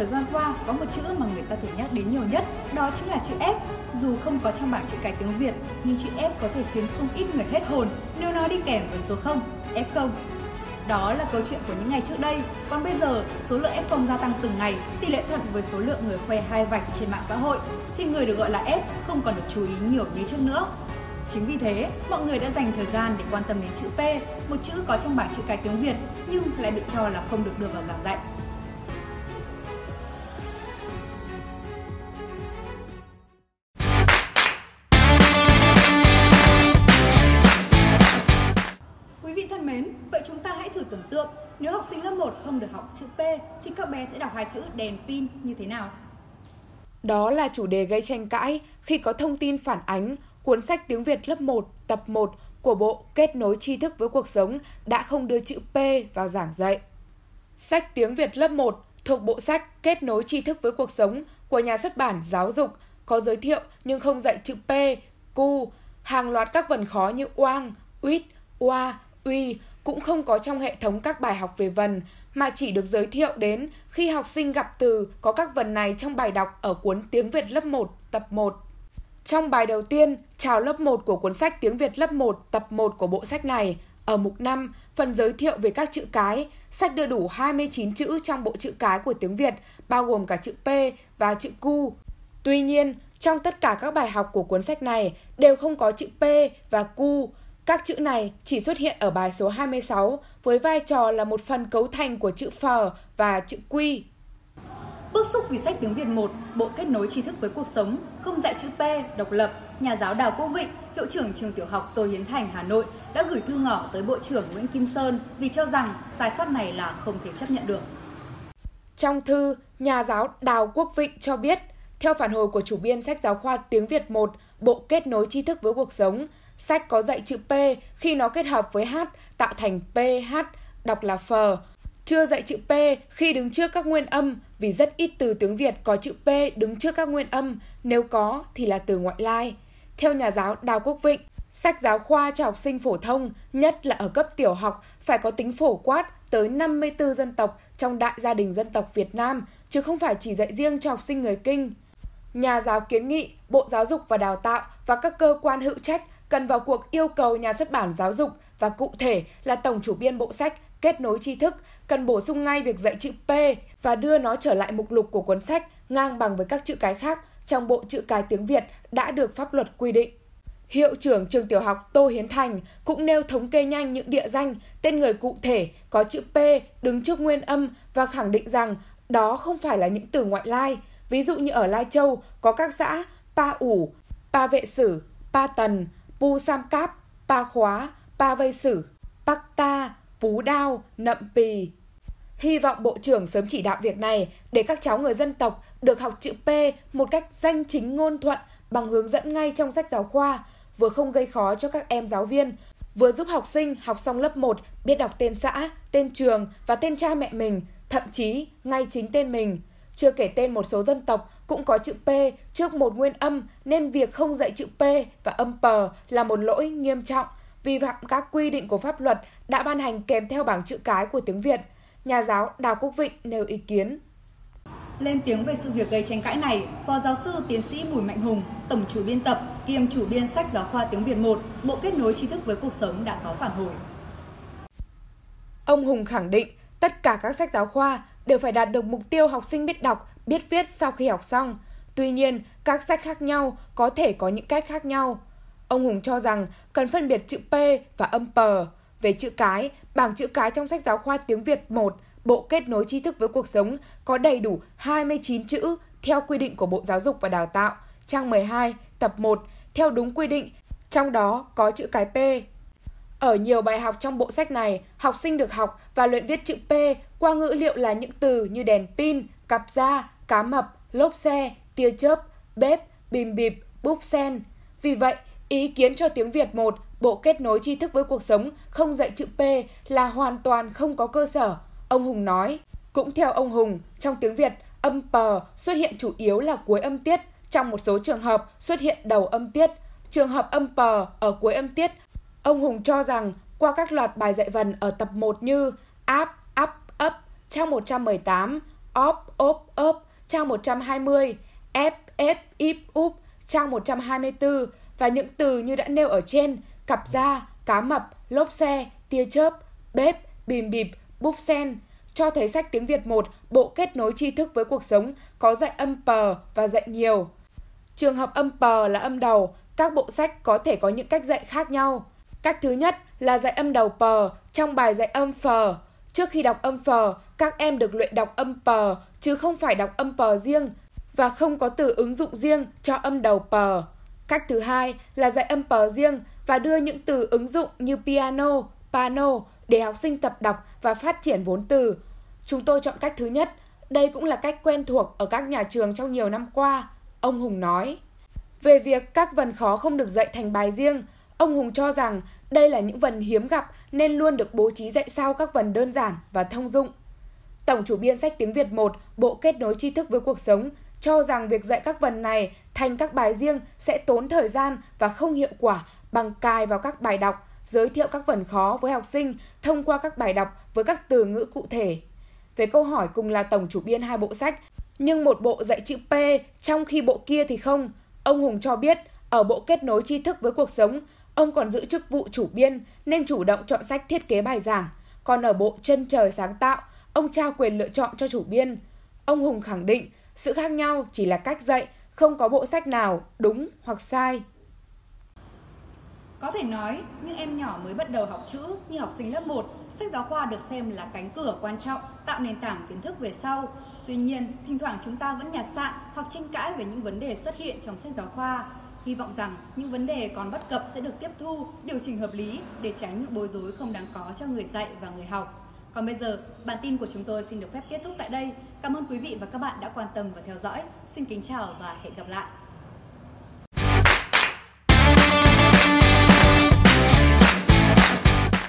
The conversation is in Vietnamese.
thời gian qua có một chữ mà người ta thường nhắc đến nhiều nhất, đó chính là chữ F. Dù không có trong bảng chữ cái tiếng Việt, nhưng chữ F có thể khiến không ít người hết hồn nếu nó đi kèm với số 0, F0. Đó là câu chuyện của những ngày trước đây, còn bây giờ số lượng F0 gia tăng từng ngày, tỷ lệ thuận với số lượng người khoe hai vạch trên mạng xã hội, thì người được gọi là F không còn được chú ý nhiều như trước nữa. Chính vì thế, mọi người đã dành thời gian để quan tâm đến chữ P, một chữ có trong bảng chữ cái tiếng Việt nhưng lại bị cho là không được đưa vào giảng dạy. 1 không được học chữ P thì các bé sẽ đọc hai chữ đèn pin như thế nào? Đó là chủ đề gây tranh cãi khi có thông tin phản ánh cuốn sách tiếng Việt lớp 1 tập 1 của Bộ Kết nối tri thức với cuộc sống đã không đưa chữ P vào giảng dạy. Sách tiếng Việt lớp 1 thuộc bộ sách Kết nối tri thức với cuộc sống của nhà xuất bản Giáo dục có giới thiệu nhưng không dạy chữ P, cu, hàng loạt các vần khó như oang, uýt, oa, uy cũng không có trong hệ thống các bài học về vần mà chỉ được giới thiệu đến khi học sinh gặp từ có các vần này trong bài đọc ở cuốn Tiếng Việt lớp 1 tập 1. Trong bài đầu tiên, chào lớp 1 của cuốn sách Tiếng Việt lớp 1 tập 1 của bộ sách này, ở mục 5, phần giới thiệu về các chữ cái, sách đưa đủ 29 chữ trong bộ chữ cái của tiếng Việt, bao gồm cả chữ P và chữ Q. Tuy nhiên, trong tất cả các bài học của cuốn sách này đều không có chữ P và Q. Các chữ này chỉ xuất hiện ở bài số 26 với vai trò là một phần cấu thành của chữ phờ và chữ Q. Bức xúc vì sách tiếng Việt 1, Bộ Kết nối tri thức với cuộc sống, không dạy chữ P, độc lập, nhà giáo Đào Quốc Vịnh, hiệu trưởng trường tiểu học Tô Hiến Thành, Hà Nội đã gửi thư ngỏ tới Bộ trưởng Nguyễn Kim Sơn vì cho rằng sai sót này là không thể chấp nhận được. Trong thư, nhà giáo Đào Quốc Vịnh cho biết, theo phản hồi của chủ biên sách giáo khoa tiếng Việt 1, Bộ Kết nối tri thức với cuộc sống, sách có dạy chữ P khi nó kết hợp với H tạo thành PH, đọc là phờ, chưa dạy chữ P khi đứng trước các nguyên âm vì rất ít từ tiếng Việt có chữ P đứng trước các nguyên âm, nếu có thì là từ ngoại lai. Theo nhà giáo Đào Quốc Vịnh, sách giáo khoa cho học sinh phổ thông, nhất là ở cấp tiểu học, phải có tính phổ quát tới 54 dân tộc trong đại gia đình dân tộc Việt Nam, chứ không phải chỉ dạy riêng cho học sinh người Kinh. Nhà giáo kiến nghị Bộ Giáo dục và Đào tạo và các cơ quan hữu trách cần vào cuộc yêu cầu nhà xuất bản giáo dục và cụ thể là tổng chủ biên bộ sách kết nối tri thức cần bổ sung ngay việc dạy chữ P và đưa nó trở lại mục lục của cuốn sách ngang bằng với các chữ cái khác trong bộ chữ cái tiếng Việt đã được pháp luật quy định. Hiệu trưởng trường tiểu học Tô Hiến Thành cũng nêu thống kê nhanh những địa danh, tên người cụ thể có chữ P đứng trước nguyên âm và khẳng định rằng đó không phải là những từ ngoại lai. Ví dụ như ở Lai Châu có các xã Pa ủ, Pa vệ sử, Pa tần, Pu sam cáp, Pa khóa, Pa vây sử, Bắc ta, Pú đao, Nậm pì. Hy vọng Bộ trưởng sớm chỉ đạo việc này để các cháu người dân tộc được học chữ P một cách danh chính ngôn thuận bằng hướng dẫn ngay trong sách giáo khoa, vừa không gây khó cho các em giáo viên, vừa giúp học sinh học xong lớp 1 biết đọc tên xã, tên trường và tên cha mẹ mình, thậm chí ngay chính tên mình. Chưa kể tên một số dân tộc cũng có chữ P trước một nguyên âm nên việc không dạy chữ P và âm P là một lỗi nghiêm trọng vi phạm các quy định của pháp luật đã ban hành kèm theo bảng chữ cái của tiếng Việt. Nhà giáo Đào Quốc Vịnh nêu ý kiến. Lên tiếng về sự việc gây tranh cãi này, Phó giáo sư tiến sĩ Bùi Mạnh Hùng, tổng chủ biên tập kiêm chủ biên sách giáo khoa tiếng Việt 1, Bộ Kết nối tri thức với cuộc sống đã có phản hồi. Ông Hùng khẳng định tất cả các sách giáo khoa đều phải đạt được mục tiêu học sinh biết đọc, biết viết sau khi học xong. Tuy nhiên, các sách khác nhau có thể có những cách khác nhau. Ông Hùng cho rằng cần phân biệt chữ P và âm P. Về chữ cái, bảng chữ cái trong sách giáo khoa tiếng Việt 1, Bộ Kết nối tri thức với cuộc sống có đầy đủ 29 chữ theo quy định của Bộ Giáo dục và Đào tạo, trang 12, tập 1, theo đúng quy định, trong đó có chữ cái P. Ở nhiều bài học trong bộ sách này, học sinh được học và luyện viết chữ P qua ngữ liệu là những từ như đèn pin, cặp da, cá mập, lốp xe, tia chớp, bếp, bìm bịp, búp sen. Vì vậy, Ý kiến cho tiếng Việt 1, Bộ Kết nối tri thức với cuộc sống không dạy chữ P là hoàn toàn không có cơ sở, ông Hùng nói. Cũng theo ông Hùng, trong tiếng Việt, âm p xuất hiện chủ yếu là cuối âm tiết, trong một số trường hợp xuất hiện đầu âm tiết. Trường hợp âm p ở cuối âm tiết, ông Hùng cho rằng qua các loạt bài dạy vần ở tập 1 như áp, up, up, trang 118, op, op, ốp, trang 120, ép, ép, íp, úp, trang 124 và những từ như đã nêu ở trên, cặp da, cá mập, lốp xe, tia chớp, bếp, bìm bịp, búp sen, cho thấy sách tiếng Việt 1, bộ kết nối tri thức với cuộc sống, có dạy âm pờ và dạy nhiều. Trường hợp âm pờ là âm đầu, các bộ sách có thể có những cách dạy khác nhau. Cách thứ nhất là dạy âm đầu pờ trong bài dạy âm phờ. Trước khi đọc âm phờ, các em được luyện đọc âm pờ chứ không phải đọc âm pờ riêng và không có từ ứng dụng riêng cho âm đầu pờ. Cách thứ hai là dạy âm pờ riêng và đưa những từ ứng dụng như piano, pano để học sinh tập đọc và phát triển vốn từ. Chúng tôi chọn cách thứ nhất, đây cũng là cách quen thuộc ở các nhà trường trong nhiều năm qua, ông Hùng nói. Về việc các vần khó không được dạy thành bài riêng, ông Hùng cho rằng đây là những vần hiếm gặp nên luôn được bố trí dạy sau các vần đơn giản và thông dụng. Tổng chủ biên sách tiếng Việt 1, Bộ Kết nối tri thức với cuộc sống, cho rằng việc dạy các vần này thành các bài riêng sẽ tốn thời gian và không hiệu quả bằng cài vào các bài đọc, giới thiệu các vần khó với học sinh thông qua các bài đọc với các từ ngữ cụ thể. Về câu hỏi cùng là tổng chủ biên hai bộ sách, nhưng một bộ dạy chữ P trong khi bộ kia thì không, ông Hùng cho biết ở bộ kết nối tri thức với cuộc sống, ông còn giữ chức vụ chủ biên nên chủ động chọn sách thiết kế bài giảng. Còn ở bộ chân trời sáng tạo, ông trao quyền lựa chọn cho chủ biên. Ông Hùng khẳng định sự khác nhau chỉ là cách dạy, không có bộ sách nào đúng hoặc sai. Có thể nói, những em nhỏ mới bắt đầu học chữ như học sinh lớp 1, sách giáo khoa được xem là cánh cửa quan trọng tạo nền tảng kiến thức về sau. Tuy nhiên, thỉnh thoảng chúng ta vẫn nhạt sạn hoặc tranh cãi về những vấn đề xuất hiện trong sách giáo khoa. Hy vọng rằng những vấn đề còn bất cập sẽ được tiếp thu, điều chỉnh hợp lý để tránh những bối rối không đáng có cho người dạy và người học. Còn bây giờ, bản tin của chúng tôi xin được phép kết thúc tại đây. Cảm ơn quý vị và các bạn đã quan tâm và theo dõi. Xin kính chào và hẹn gặp lại.